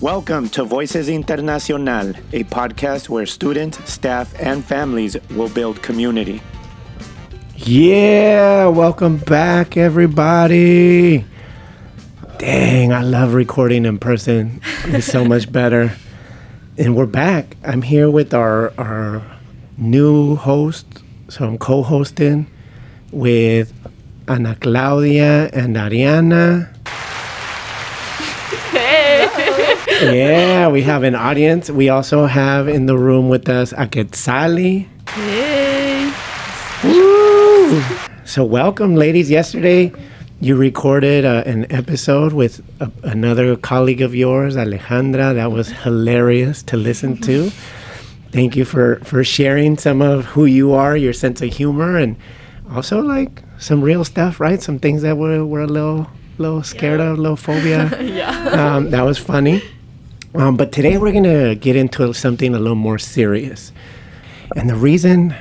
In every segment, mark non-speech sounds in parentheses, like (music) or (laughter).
Welcome to Voices Internacional, a podcast where students, staff, and families will build community. Yeah, welcome back, everybody. Dang, I love recording in person. It's so much better. And we're back. I'm here with our our new host. So I'm co-hosting with Ana Claudia and Ariana. Hey. Yeah, we have an audience. We also have in the room with us a Quetzali. Woo! So welcome, ladies. Yesterday, you recorded uh, an episode with a, another colleague of yours, Alejandra. That was hilarious to listen to. Thank you for for sharing some of who you are, your sense of humor, and also like some real stuff, right? Some things that we're, we're a little little scared of, a little phobia. (laughs) yeah. Um, that was funny. Um, but today we're gonna get into something a little more serious, and the reason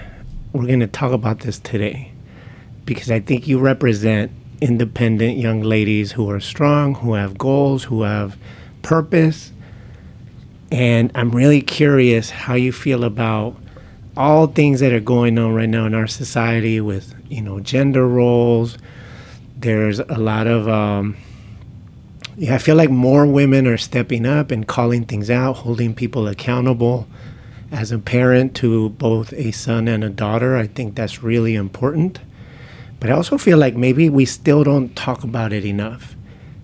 we're gonna talk about this today because I think you represent independent young ladies who are strong, who have goals, who have purpose. And I'm really curious how you feel about all things that are going on right now in our society with, you know, gender roles. There's a lot of, um, yeah, I feel like more women are stepping up and calling things out, holding people accountable. As a parent to both a son and a daughter, I think that's really important. But I also feel like maybe we still don't talk about it enough.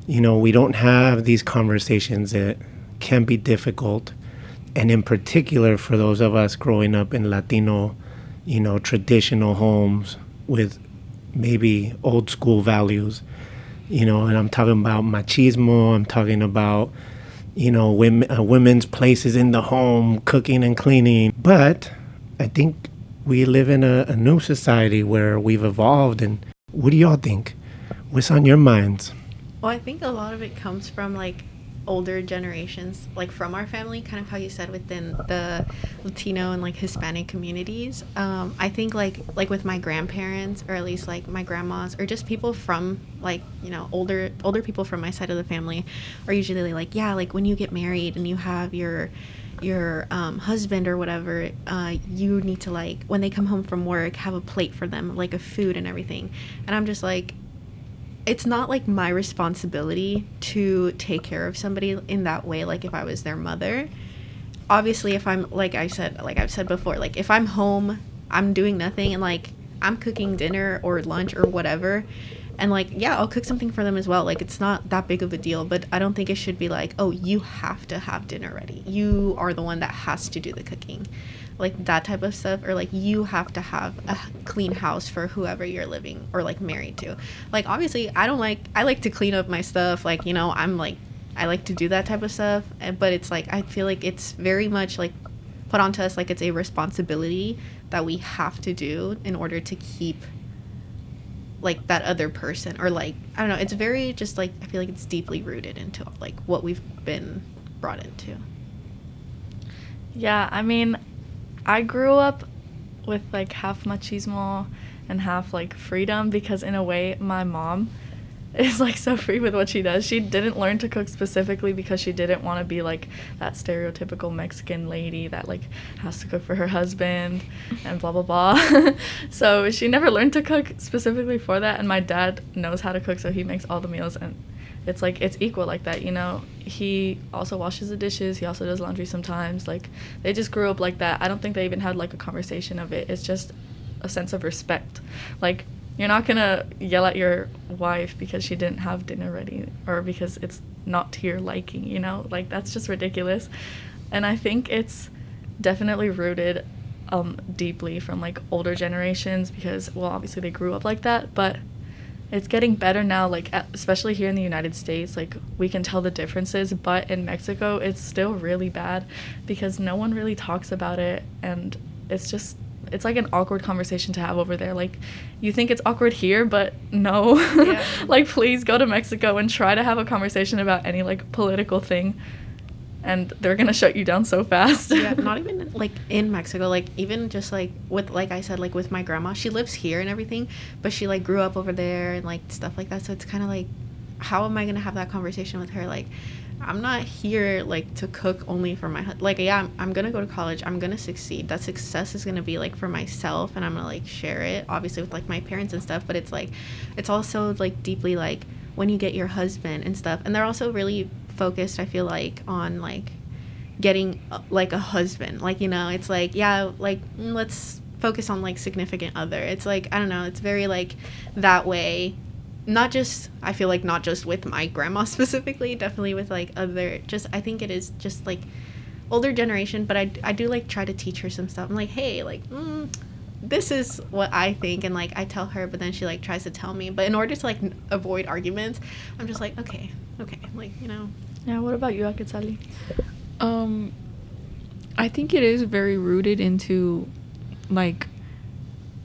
You know, we don't have these conversations that can be difficult. And in particular, for those of us growing up in Latino, you know, traditional homes with maybe old school values, you know, and I'm talking about machismo, I'm talking about, you know, women, uh, women's places in the home, cooking and cleaning. But I think we live in a, a new society where we've evolved. And what do y'all think? What's on your minds? Well, I think a lot of it comes from like older generations, like from our family, kind of how you said within the Latino and like Hispanic communities. Um, I think like like with my grandparents, or at least like my grandmas, or just people from like you know older older people from my side of the family, are usually like yeah, like when you get married and you have your your um, husband or whatever, uh, you need to like when they come home from work have a plate for them, like a food and everything. And I'm just like, it's not like my responsibility to take care of somebody in that way like if i was their mother obviously if i'm like i said like i've said before like if i'm home i'm doing nothing and like i'm cooking dinner or lunch or whatever and like yeah i'll cook something for them as well. Like it's not that big of a deal but i don't think it should be like oh you have to have dinner ready. You are the one that has to do the cooking. Like that type of stuff or like you have to have a clean house for whoever you're living or like married to. Like obviously i don't like i like to clean up my stuff. Like you know i'm like i like to do that type of stuff. But it's like i feel like it's very much like put onto us like it's a responsibility that we have to do in order to keep like that other person or like i don't know it's very just like i feel like it's deeply rooted into like what we've been brought into. Yeah, I mean, I grew up with like half machismo and half like freedom because in a way my mom is like so free with what she does. She didn't learn to cook specifically because she didn't want to be like that stereotypical Mexican lady that like has to cook for her husband and blah blah blah. (laughs) so she never learned to cook specifically for that and my dad knows how to cook so he makes all the meals and it's like it's equal like that, you know. He also washes the dishes, he also does laundry sometimes. Like they just grew up like that. I don't think they even had like a conversation of it. It's just a sense of respect. Like you're not gonna yell at your wife because she didn't have dinner ready or because it's not to your liking, you know? Like that's just ridiculous. And I think it's definitely rooted um, deeply from like older generations because well obviously they grew up like that, but it's getting better now like especially here in the united states like we can tell the differences but in mexico it's still really bad because no one really talks about it and it's just it's like an awkward conversation to have over there like you think it's awkward here but no Yeah. (laughs) like please go to mexico and try to have a conversation about any like political thing and they're gonna shut you down so fast. yeah, not (laughs) even like in Mexico. Like even just like with like I said, like with my grandma, she lives here and everything, but she like grew up over there and like stuff like that. So it's kind of like, how am I gonna have that conversation with her? Like, I'm not here like to cook only for my like yeah I'm, I'm gonna go to college I'm gonna succeed that success is gonna be like for myself and I'm gonna like share it obviously with like my parents and stuff but it's like it's also like deeply like when you get your husband and stuff and they're also really focused I feel like on like getting uh, like a husband like you know it's like yeah like mm, let's focus on like significant other it's like I don't know it's very like that way not just I feel like not just with my grandma (laughs) specifically, definitely with like other just I think it is just like older generation, but I, I do like try to teach her some stuff. I'm like, hey, like mm, this is what I think, and like I tell her, but then she like tries to tell me. But in order to like n- avoid arguments, I'm just like, okay, okay, like you know, Yeah. What about you, Akitsali? Um, I think it is very rooted into like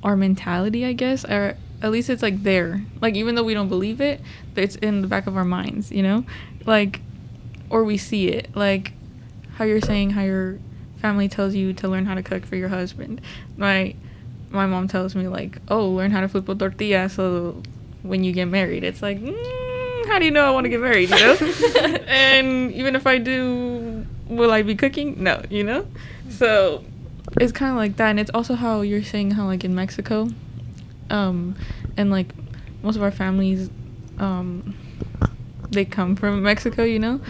our mentality, I guess, or at least it's like there. Like even though we don't believe it, it's in the back of our minds, you know, like or we see it, like how you're saying how your family tells you to learn how to cook for your husband. My my mom tells me like, oh, learn how to flip a tortilla so when you get married, it's like. Mm, how do you know I want to get married? You know, (laughs) and even if I do, will I be cooking? No, you know. So it's kind of like that, and it's also how you're saying how like in Mexico, um, and like most of our families, um, they come from Mexico, you know,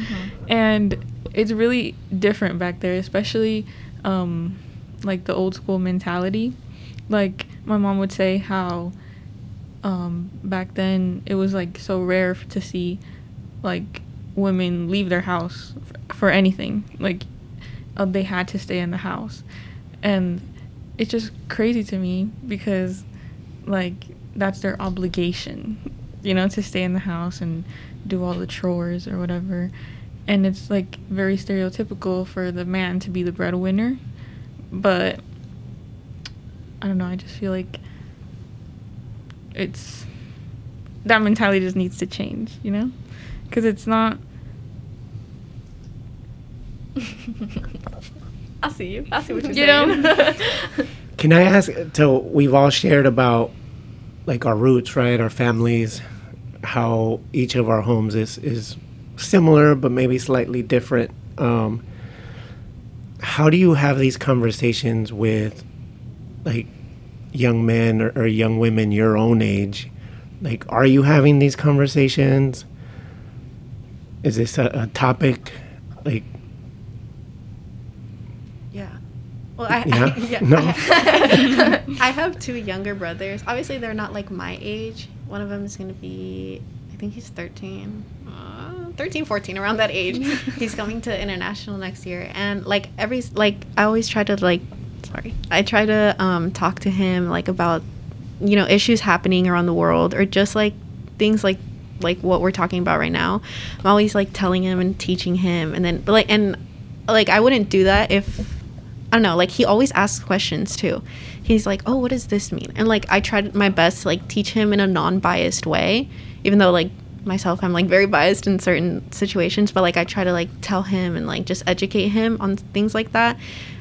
and it's really different back there, especially um, like the old school mentality. Like my mom would say how um, back then it was like so rare f- to see like women leave their house f- for anything. Like uh, they had to stay in the house. And it's just crazy to me because like that's their obligation you know to stay in the house and do all the chores or whatever and it's like very stereotypical for the man to be the breadwinner but i don't know i just feel like it's that mentality just needs to change, you know? Because it's not. (laughs) I see you. I see what you're You saying. know? (laughs) (laughs) Can I ask? So we've all shared about like our roots, right? Our families, how each of our homes is is similar but maybe slightly different. Um, how do you have these conversations with like young men or, or young women your own age? Like, are you having these conversations? Is this a, a topic? Like, Yeah. Well, I, Yeah? I, (laughs) yeah, No? I, (laughs) have, I have two younger brothers. Obviously, they're not like my age. One of them is going to be, I think he's 13. Uh, 13, 14, around that age. (laughs) he's coming to international next year. And like every, like, I always try to like, sorry, I try to um, talk to him like about, you know, issues happening around the world or just like things like like what we're talking about right now. I'm always like telling him and teaching him and then but like and like I wouldn't do that if I don't know, like he always asks questions too. He's like, "Oh, what does this mean?" And like I tried my best to like teach him in a non-biased way, even though like myself I'm like very biased in certain situations, but like I try to like tell him and like just educate him on things like that.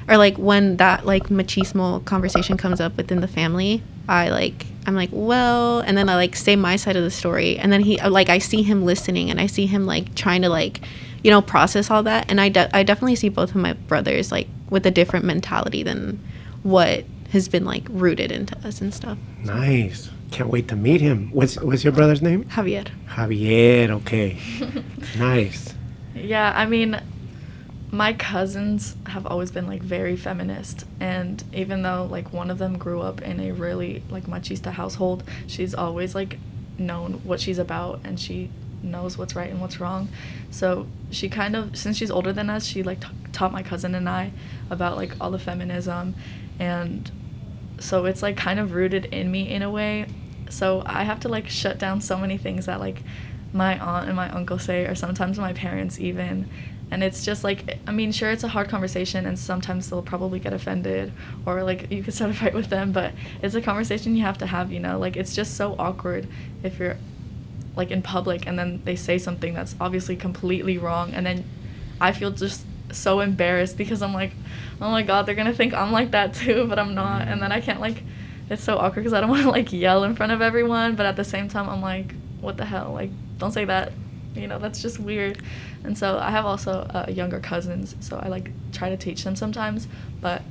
Or like when that like machismo conversation comes up within the family, I like I'm like, "Well," and then I like say my side of the story, and then he like I see him listening and I see him like trying to like you know process all that and I, de- I definitely see both of my brothers like with a different mentality than what has been like rooted into us and stuff nice. Can't wait to meet him. What's what's your brother's name? javier Javier. Okay. (laughs) nice. Yeah, I mean, my cousins have always been like very feminist, and even though like one of them grew up in a really like machista household, she's always like known what she's about and she knows what's right and what's wrong. So she kind of, since she's older than us, she like t- taught my cousin and I about like all the feminism, and so it's like kind of rooted in me in a way. So I have to like shut down so many things that like my aunt and my uncle say, or sometimes my parents even. And it's just like, I mean, sure, it's a hard conversation, and sometimes they'll probably get offended, or like you could (laughs) start a fight with them, but it's a conversation you have to have, you know? Like, it's just so awkward if you're like in public and then they say something that's obviously completely wrong, and then I feel just so embarrassed because I'm like, oh my god, they're gonna think I'm like that too, but I'm not, and then I can't like. It's so awkward because I don't (laughs) want to like yell in front of everyone, but at the same time, I'm like, what the hell? Like, don't say that. You know, that's just weird. And so I have also uh, younger cousins, so I like try to teach them sometimes. But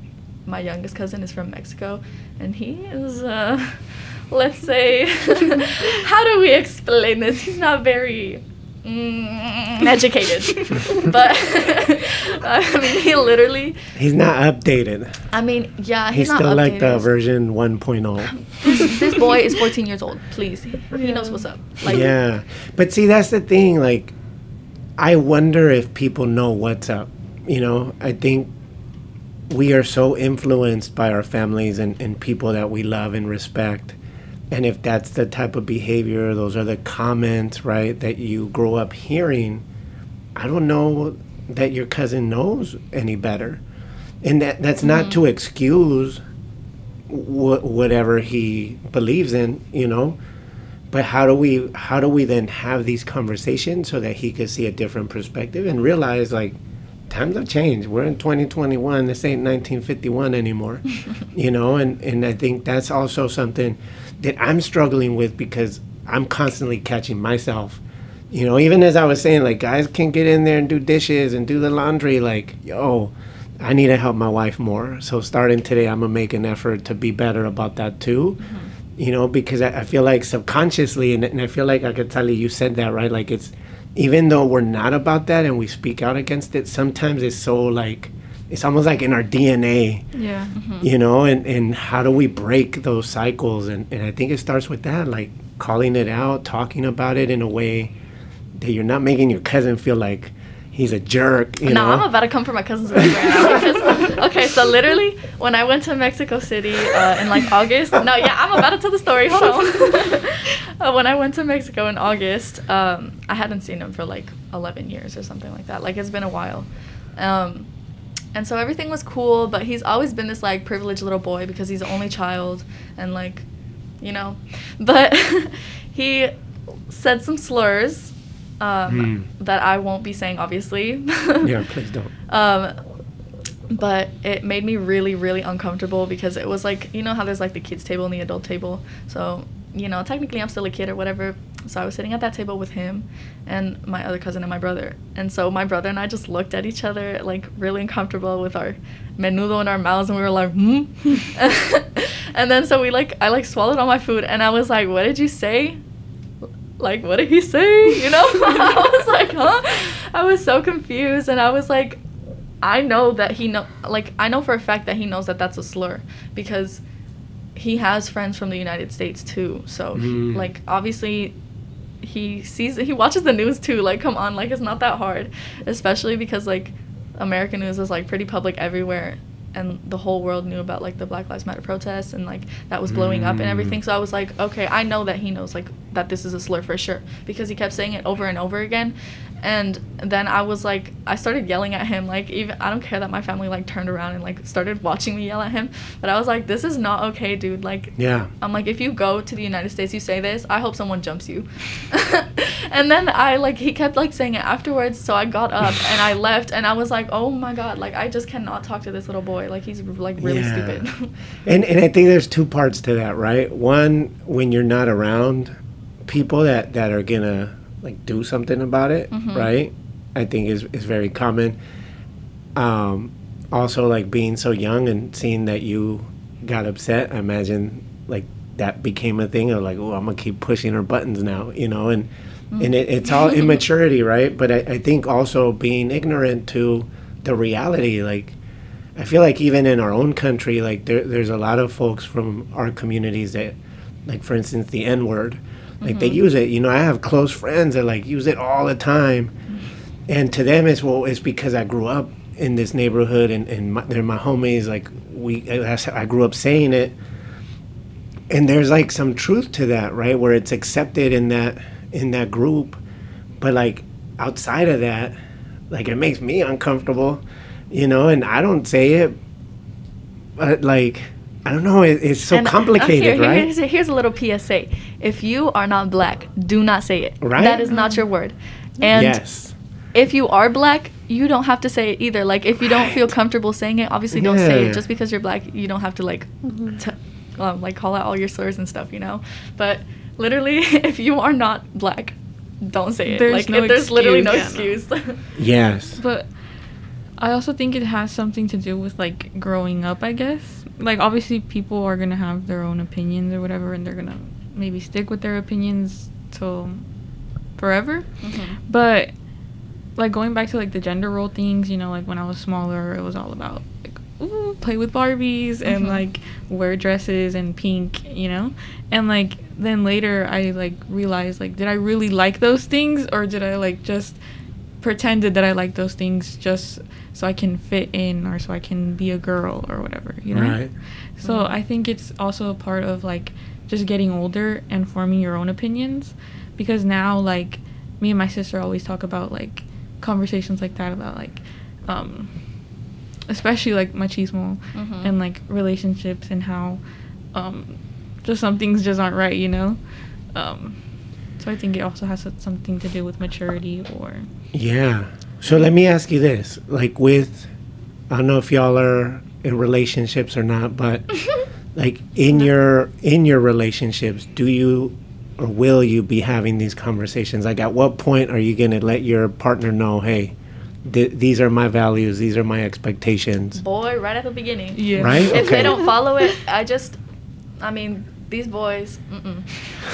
my youngest cousin is from Mexico, and he is, uh, (laughs) let's say, (laughs) how do we explain this? He's not very mm, educated, (laughs) but I mean, he literally. He's not updated. I mean, yeah, He's, he's, not still like the version oh. 1.0. This, this boy is 14 years old. Please, he, he knows what's up. Like, yeah. But see, that's the thing. Like, I wonder if people know what's up. You know, I think we are so influenced by our families and, and people that we love and respect. And if that's the type of behavior, those are the comments, right, that you grow up hearing, I don't know that your cousin knows any better. And that, that's not mm-hmm. to excuse wh- whatever he believes in, you know. But how do we how do we then have these conversations so that he could see a different perspective and realize like times have changed. We're in 2021. This ain't 1951 anymore, (laughs) you know. And and I think that's also something that I'm struggling with because I'm constantly catching myself. You know, even as I was saying, like guys can get in there and do dishes and do the laundry. Like, yo, I need to help my wife more. So starting today, I'm gonna make an effort to be better about that too. Mm-hmm. You know, because I, I feel like subconsciously, and, and I feel like I could tell you, you said that right. Like it's even though we're not about that and we speak out against it, sometimes it's so like it's almost like in our DNA yeah. Mm-hmm. you know and and how do we break those cycles and and i think it starts with that like calling it out talking about it in a way that you're not making your cousin feel like he's a jerk you no, know I'm about to come for my cousin's wedding right now because okay, so literally when I went to Mexico City uh, in like August, no, yeah, I'm about to tell the story. Hold on. (laughs) uh, when I went to Mexico in August, um, I hadn't seen him for like 11 years or something like that. Like it's been a while. Um, and so everything was cool, but he's always been this like privileged little boy because he's the only child and like, you know, but (laughs) he said some slurs um, that I won't be saying, obviously. (laughs) yeah please don't Um, but it made me really, really uncomfortable because it was like, you know how there's like the kids table and the adult table. So, you know, technically I'm still a kid or whatever. So I was sitting at that table with him and my other cousin and my brother. And so my brother and I just looked at each other like really uncomfortable with our menudo in our mouths and we were like, hmm. (laughs) and then so we like, I like swallowed all my food and I was like, what did you say? Like what did he say? You know? (laughs) I was like huh? I was so confused and i was like i know that he know like i know for a fact that he knows that that's a slur because he has friends from the united states too so Mm. like obviously he sees he watches the news too like come on like it's not that hard especially because like american news is like pretty public everywhere and the whole world knew about like the black lives matter protests and like that was blowing up and everything so i was like okay i know that he knows like that this is a slur for sure because he kept saying it over and over again and then i was like i started yelling at him like even i don't care that my family like turned around and like started watching me yell at him but i was like this is not okay dude like yeah I'm like, if you go to the United States, you say this, I hope someone jumps you. (laughs) and then I like he kept like saying it afterwards, so I got up and I (laughs) left and I was like, oh my god, like I just cannot talk to this little boy. Like he's like really Yeah. stupid. (laughs) And and I think there's two parts to that, right? One, when you're not around people that that are gonna like do something about it, right? I think is is very common. Um, also, like being so young and seeing that you got upset, I imagine like that became a thing of like, oh, I'm gonna keep pushing her buttons now, you know, and and it, it's all (laughs) immaturity, right? But I, I think also being ignorant to the reality, like. I feel like even in our own country, like there, there's a lot of folks from our communities that, like for instance, the N word, like they use it. You know, I have close friends that like use it all the time, and to them it's well, it's because I grew up in this neighborhood and and my, they're my homies. Like we, I grew up saying it, and there's like some truth to that, right? Where it's accepted in that in that group, but like outside of that, like it makes me uncomfortable, you know. And I don't say it, but like I don't know. It, it's so And, uh, complicated, here- right? Here's, here's a little PSA: If you are not black, do not say it. Right. That is not your word. And yes. if you are black, you don't have to say it either. Like if you don't feel comfortable saying it, obviously don't say it. Just because you're black, you don't have to like, t- um, like call out all your slurs and stuff, you know. But literally, (laughs) if you are not black, don't say it. There's like no if there's literally no excuse. excuse. Yes. (laughs) But I also think it has something to do with like growing up, I guess. Like obviously people are gonna have their own opinions or whatever and they're gonna maybe stick with their opinions till forever. Mhm. But like going back to like the gender role things, you know, like when I was smaller it was all about like ooh, play with Barbies and Mhm. like wear dresses and pink, you know? And like then later I like realized like did I really like those things or did I like just pretended that I like those things just so I can fit in or so I can be a girl or whatever, you know? Right. So Mhm. I think it's also a part of like just getting older and forming your own opinions because now like me and my sister always talk about like conversations like that about like um especially like machismo Mhm. and like relationships and how um just some things just aren't right, you know? Um so I think it also has something to do with maturity or Yeah. So let me ask you this: like with, I don't know if y'all are in relationships or not, but (laughs) mm-hmm. like in your in your relationships, do you or will you be having these conversations? Like, at what point are you gonna let your partner know, hey, th- these are my values, these are my expectations, Boy, right at the beginning. yeah. right? If they don't follow it, (laughs) I just, I mean, these boys, mm-mm.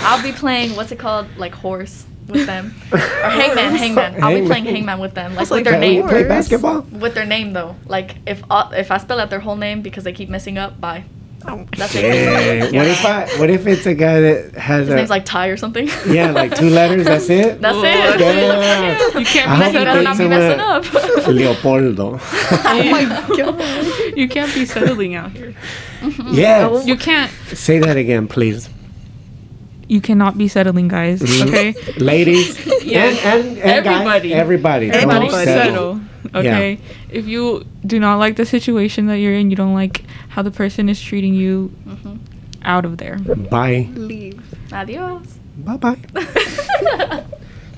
I'll be playing, what's it called? Like horse with them. (laughs) or hangman, hangman. I'll be playing hangman with them. Like was with their name. play basketball? With their name though. Like if uh, if I spell out their whole name because they keep messing up, bye. That's it. What if I? What if it's a guy that has His a name's like Ty or something. yeah, like two letters? That's it. (laughs) That's Whoa, it. Yeah. You can't I be hope You settling. not be messing up. (laughs) Leopoldo. oh my god. You can't be settling out here. yes. You can't Say that again, please. You cannot be settling guys, okay? Ladies (laughs) Yes. and, and, and guys, Everybody. everybody. Don't Don't Everybody. settle. Okay. If you do not like the situation that you're in, you don't like how the person is treating you, Mhm. out of there. Bye. Leave. Adios. Bye bye. (laughs)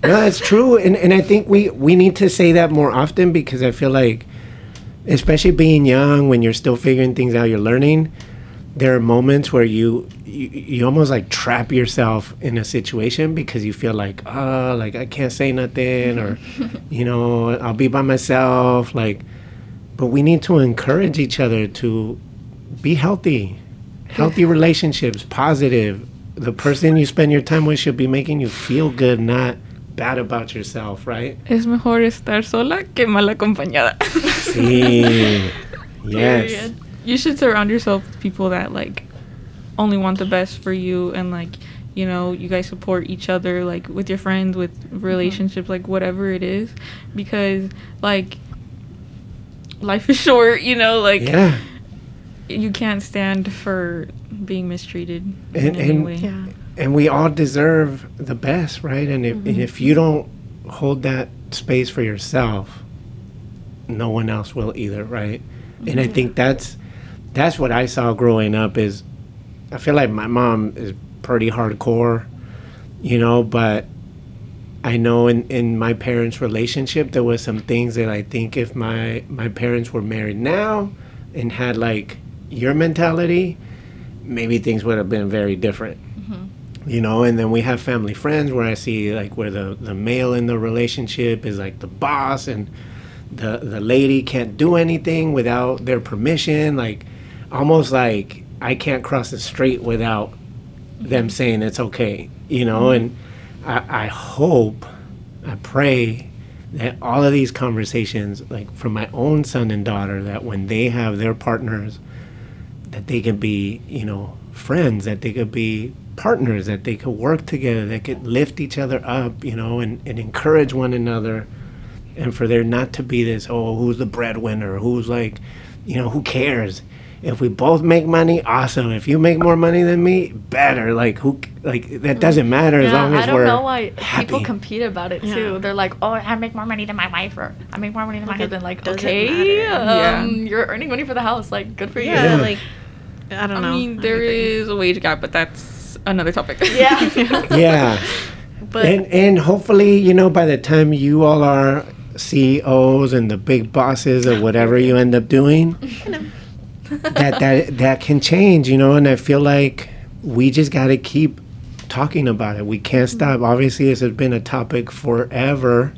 No, it's true, and and I think we we need to say that more often because I feel like, especially being young, when you're still figuring things out, you're learning. There are moments where you you, you almost like trap yourself in a situation because you feel like oh like I can't say nothing or (laughs) you know I'll be by myself like, but we need to encourage each other to be healthy, healthy relationships, positive. The person you spend your time with should be making you feel good, not bad about yourself, right? Es mejor estar sola que mal acompañada. Sí. (laughs) Yes. Period. You should surround yourself with people that like only want the best for you and like you know you guys support each other like with your friends with relationships like whatever it is because like life is (laughs) short you know like Yeah. you can't stand for being mistreated And- in any and- way. Yeah. And we all deserve the best, right? And if, Mm-hmm. and if you don't hold that space for yourself, no one else will either, right? And I Mm-hmm. think that's that's what I saw growing up is I feel like my mom is pretty hardcore, you know, but I know in, in my parents' relationship there was some things that I think if my my parents were married now and had like your mentality, maybe things would have been very different. Mm-hmm. You know, and then we have family friends where I see like where the, the male in the relationship is like the boss and the the lady can't do anything without their permission, like almost like I can't cross the street without them saying it's okay, you know, mm-hmm. and I, I hope, I pray that all of these conversations, like from my own son and daughter, that when they have their partners, that they can be, you know, friends, that they could be partners, that they could work together, that could lift each other up, you know, and, and encourage one another. And for there not to be this, oh, who's the breadwinner? Who's like, you know, who cares? If we both make money, awesome. If you make more money than me, better. Like who? Like that doesn't matter as long as I don't we're know why happy. people compete about it too. Yeah. They're like, "Oh, I make more money than my wife," or "I make more money than my Like, it husband." Like, okay, matter. um, you're earning money for the house. Like, good for you. Yeah, Yeah. like I don't know. I mean, there anything. is a wage gap, but that's another topic. Yeah. (laughs) (laughs) yeah. But and and hopefully, you know, by the time you all are CEOs and the big bosses or whatever you end up doing, (laughs) that that that can change, you know. And I feel like we just got to keep talking about it. We can't mm-hmm. stop. Obviously, this has been a topic forever,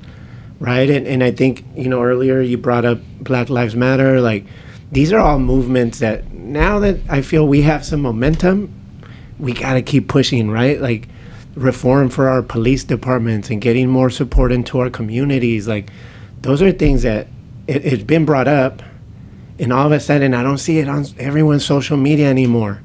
right? And and I think you know earlier you brought up Black Lives Matter. Like these are all movements that now that I feel we have some momentum, we got to keep pushing, right? Like reform for our police departments and getting more support into our communities. Like those are things that it, it's been brought up, and all of a sudden I don't see it on everyone's social media anymore.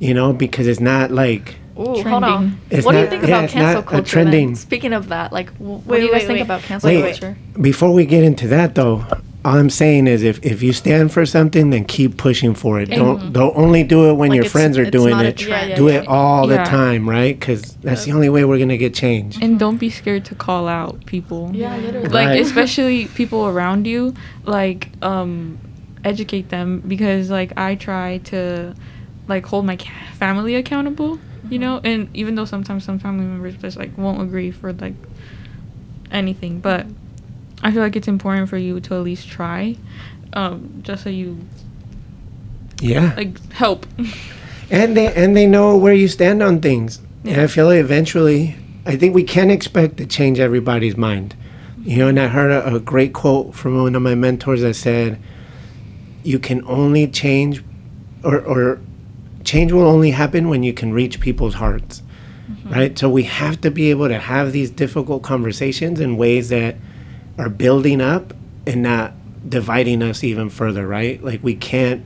You know, because it's not like Ooh, hold on. It's what do you think yeah, about it's cancel not culture? trending- Then? Speaking of that, like, wh- what Wait, do you guys wait, think wait. about cancel Wait, culture? before we get into that though, all I'm saying is if, if you stand for something, then keep pushing for it. Don't don't only do it when Like your friends are doing it. trend. Yeah, do yeah, it all Yeah. the time, right? Because that's the only way we're gonna get change. And don't be scared to call out people. Yeah, literally. Like Right. especially people around you, like um educate them because like I try to like hold my family accountable, you know, and even though sometimes some family members just like won't agree for like anything, but I feel like it's important for you to at least try um just so you Yeah. like help. (laughs) and they and they know where you stand on things. And I feel like eventually, I think we can expect to change everybody's mind. You know, and I heard a, a great quote from one of my mentors that said, "You can only change, or or change will only happen when you can reach people's hearts." Mm-hmm. Right. So we have to be able to have these difficult conversations in ways that are building up and not dividing us even further. Right. Like we can't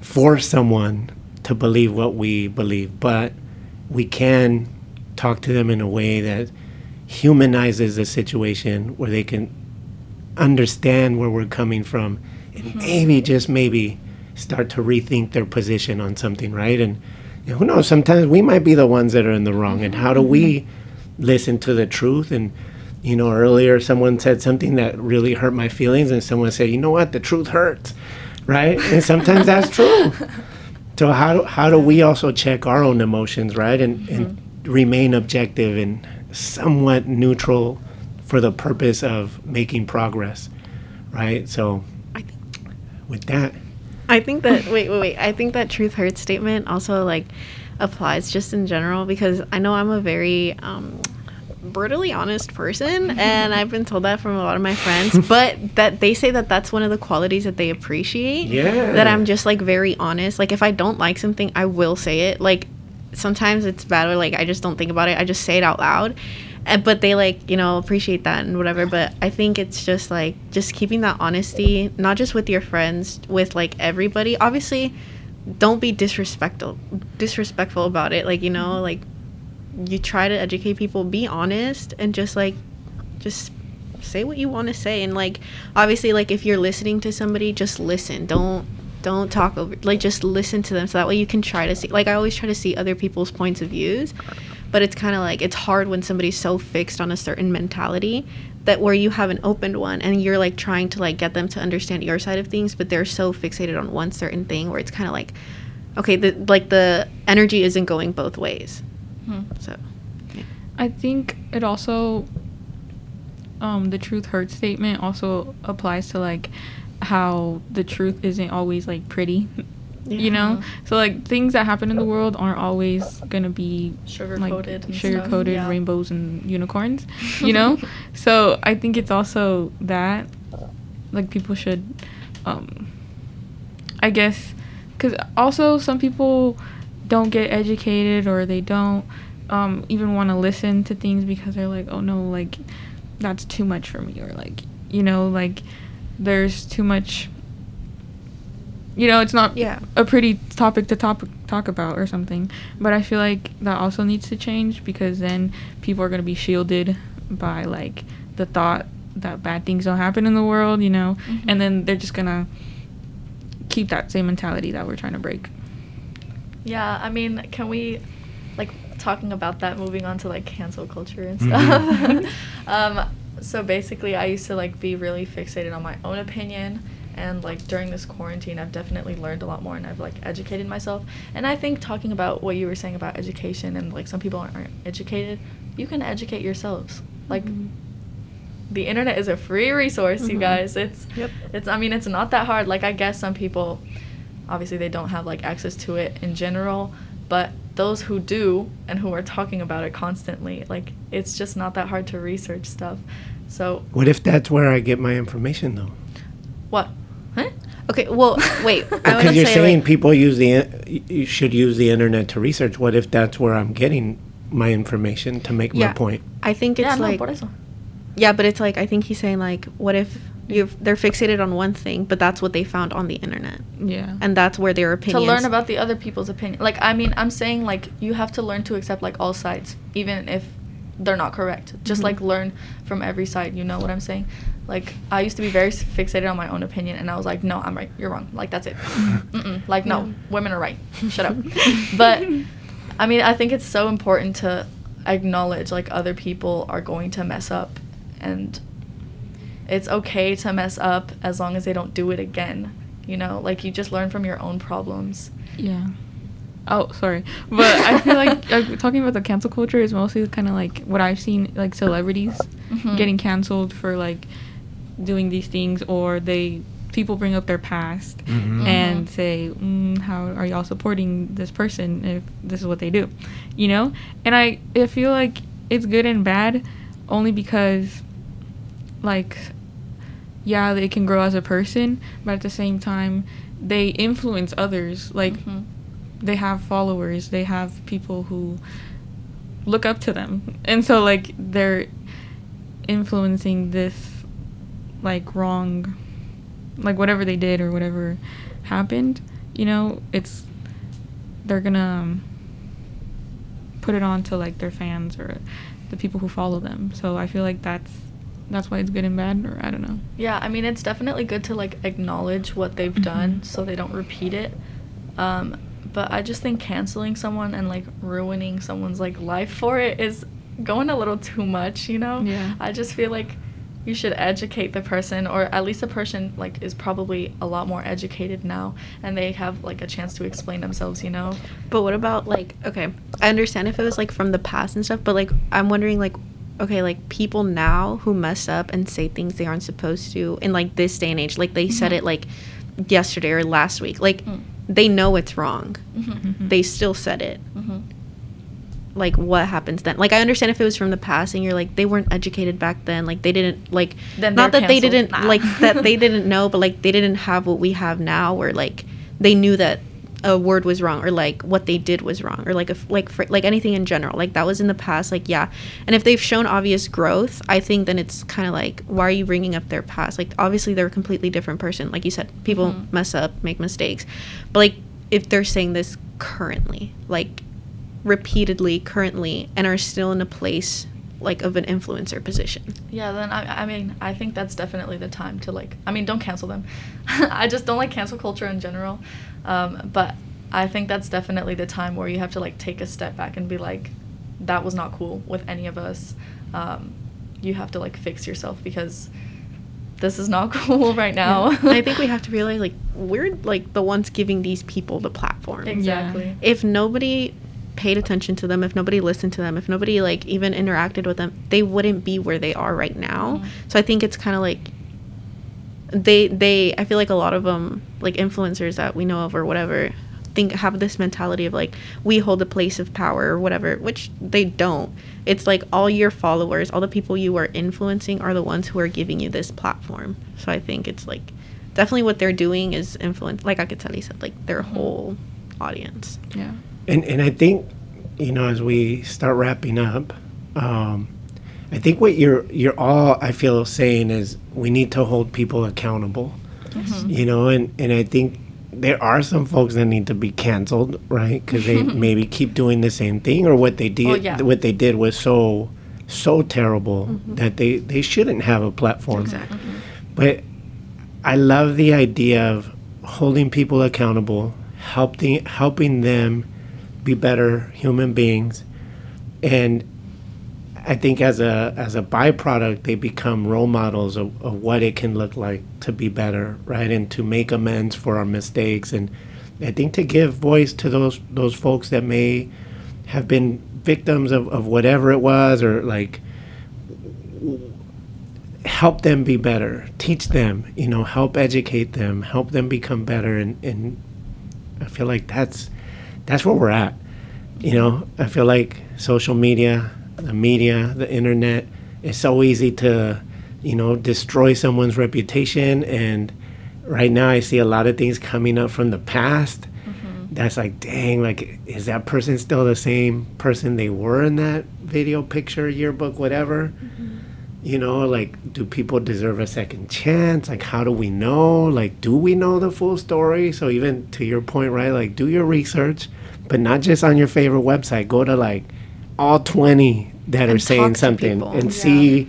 force someone to believe what we believe, but we can talk to them in a way that humanizes the situation where they can understand where we're coming from and maybe just maybe start to rethink their position on something, right? And you know, who knows, sometimes we might be the ones that are in the wrong. And how do we mm-hmm. listen to the truth? And you know, earlier someone said something that really hurt my feelings, and someone said, "You know what? The truth hurts." Right? And sometimes that's true. So how do, how do we also check our own emotions, right, and and mm-hmm. remain objective and somewhat neutral for the purpose of making progress, right? So, with that, I think that wait, wait, wait. I think that truth hurts statement also like applies just in general because I know I'm a very um brutally honest person (laughs) and I've been told that from a lot of my friends, (laughs) but that they say that that's one of the qualities that they appreciate. Yeah. That I'm just like very honest. Like if I don't like something, I will say it. Like sometimes it's bad or like I just don't think about it. I just say it out loud. Uh, but they like you know appreciate that and whatever. But i think it's just like just keeping that honesty not just with your friends with like everybody. Obviously don't be disrespectful disrespectful about it. Like you know like you try to educate people be honest and just like just say what you want to say. And like obviously like if you're listening to somebody just listen. Don't don't talk over like just listen to them so that way you can try to see like i always try to see other people's points of views but it's kind of like it's hard when somebody's so fixed on a certain mentality that where you have an opened one and you're like trying to like get them to understand your side of things but they're so fixated on one certain thing where it's kind of like okay the like the energy isn't going both ways. So I think it also um the truth hurts statement also applies to like how the truth isn't always like pretty. You know? So like things that happen in the world aren't always gonna be Sugar like coated. sugar coated Yeah. rainbows and unicorns. (laughs) You know? so I think it's also that like people should um I guess cuz also some people don't get educated or they don't um even want to listen to things because they're like oh no like that's too much for me or like you know like there's too much you know it's not Yeah. a pretty topic to talk talk about or something but i feel like that also needs to change because then people are going to be shielded by like the thought that bad things don't happen in the world you know and then they're just going to keep that same mentality that we're trying to break Yeah, I mean, can we, like, talking about that, moving on to like cancel culture and Mhm. stuff. (laughs) um, so basically, I used to like be really fixated on my own opinion, and like during this quarantine, I've definitely learned a lot more, and I've like educated myself. And I think talking about what you were saying about education and like some people aren't, educated, you can educate yourselves. Like, the internet is a free resource, you Mhm. guys. It's Yep. it's I mean it's not that hard. Like I guess some people obviously they don't have like access to it in general, but those who do and who are talking about it constantly, like it's just not that hard to research stuff. So What if that's where I get my information though? what? Huh? Okay, well, (laughs) wait. Because you're say saying like, people use the you should use the internet to research. What if that's where I'm getting my information to make my point? I think it's yeah, like por eso. yeah, but it's like I think he's saying like, what if you they're fixated on one thing, but that's what they found on the internet, Yeah. and that's where their opinion to learn about the other people's opinion. Like I mean, I'm saying like you have to learn to accept like all sides, even if they're not correct. Just Mhm. like learn from every side. You know what I'm saying? Like I used to be very fixated on my own opinion, and I was like, no, I'm right, you're wrong. Like that's it. (laughs) Mm-mm. Like no, Yeah. women are right. Shut up. (laughs) but I mean, I think it's so important to acknowledge like other people are going to mess up, and it's okay to mess up as long as they don't do it again. You know, like you just learn from your own problems. Yeah. Oh, sorry, but I feel like (laughs) uh, talking about the cancel culture is mostly kind of like what I've seen, like celebrities Mhm. getting canceled for like doing these things, or they people bring up their past Mhm. and Mhm. say, mm, "How are y'all supporting this person if this is what they do?" You know, and I I feel like it's good and bad, only because, like, yeah, they can grow as a person, but at the same time, they influence others. Like, Mhm. They have followers, they have people who look up to them. And so like they're influencing this like wrong like whatever they did or whatever happened, you know, it's they're to um, put it on to like their fans or the people who follow them. So I feel like that's that's why it's good and bad or I don't know. Yeah, I mean, it's definitely good to like acknowledge what they've Mhm. done so they don't repeat it. Um, but I just think canceling someone and like ruining someone's like life for it is going a little too much, you know? Yeah. I just feel like you should educate the person or at least the person like is probably a lot more educated now and they have like a chance to explain themselves, you know? But what about like okay, I understand if it was like from the past and stuff, but like I'm wondering like okay, like people now who mess up and say things they aren't supposed to in like this day and age, like they said Mhm. it like yesterday or last week, like Mm. They know it's wrong. Mhm. Mhm. They still said it. Mhm. Like what happens then? Like I understand if it was from the past and you're like they weren't educated back then, like they didn't like Then not that they didn't Nah. like that (laughs) they didn't know, but like they didn't have what we have now where like they knew that a word was wrong or like what they did was wrong or like if like for, like anything in general like that was in the past like yeah and if they've shown obvious growth i think then it's kind of like why are you bringing up their past like obviously they're a completely different person like you said people Mhm. mess up make mistakes but like if they're saying this currently like repeatedly currently and are still in a place like of an influencer position Yeah, then I, I mean, I think that's definitely the time to like. I mean, don't cancel them. (laughs) I just don't like cancel culture in general. Um, but I think that's definitely the time where you have to like take a step back and be like, that was not cool with any of us. Um, you have to like fix yourself because this is not (laughs) cool right now. And I think we (laughs) have to realize like we're like the ones giving these people the platform. exactly. If nobody paid attention to them, if nobody listened to them, if nobody like even interacted with them, they wouldn't be where they are right now. Mhm. So I think it's kind of like they they I feel like a lot of them like influencers that we know of or whatever think have this mentality of like we hold a place of power or whatever, which they don't. It's like all your followers, all the people you are influencing are the ones who are giving you this platform. So I think it's like definitely what they're doing is influence like Akitali said, like their Mhm. whole audience. Yeah. And and I think, you know, as we start wrapping up, um, I think what you're you're all I feel saying is we need to hold people accountable. Mhm. You know, and and I think there are some folks that need to be canceled, right? Because they (laughs) maybe keep doing the same thing, or what they did Oh, yeah. what they did was so so terrible that they they shouldn't have a platform. Exactly. But I love the idea of holding people accountable, helping helping them be better human beings, and I think as a as a byproduct, they become role models of, of what it can look like to be better, right, and to make amends for our mistakes, and I think to give voice to those those folks that may have been victims of, of whatever it was, or like help them be better, teach them, you know, help educate them, help them become better, and and I feel like that's that's where we're at. You know, I feel like social media, the media, the internet, it's so easy to, you know, destroy someone's reputation. And right now, I see a lot of things coming up from the past. Mm-hmm. That's like, dang, like, is that person still the same person they were in that video, picture, yearbook, whatever? Mm-hmm. You know, like, do people deserve a second chance? Like, how do we know? Like, do we know the full story? So, even to your point, right? Like, do your research, but not just on your favorite website. Go to like all 20 that are saying something people. and Yeah. see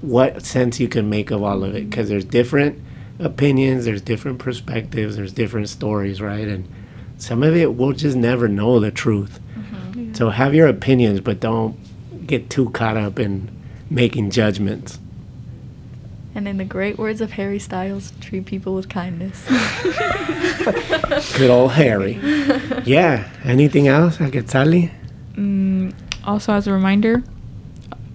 what sense you can make of all of it. Because there's different opinions, there's different perspectives, there's different stories, right? And some of it we'll just never know the truth. So, have your opinions, but don't get too caught up in making judgments. And in the great words of Harry Styles, treat people with kindness. (laughs) Good old Harry. (laughs) Yeah. Anything else, Aketzali? Mm, also, as a reminder,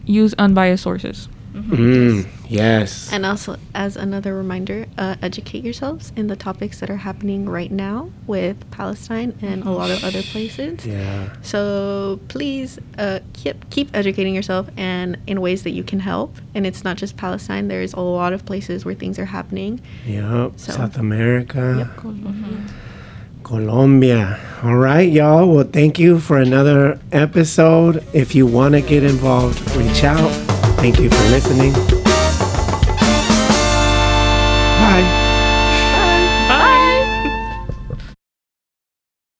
use unbiased sources. Mm, yes. And also, as another reminder, uh, educate yourselves in the topics that are happening right now with Palestine and a lot of other places. Yeah. So please uh, keep keep educating yourself and in ways that you can help. And it's not just Palestine. There's a lot of places where things are happening. Yep. So- South America. Yep. Colombia. All right, y'all. Well, thank you for another episode. If you want to get involved, reach out. Thank you for listening.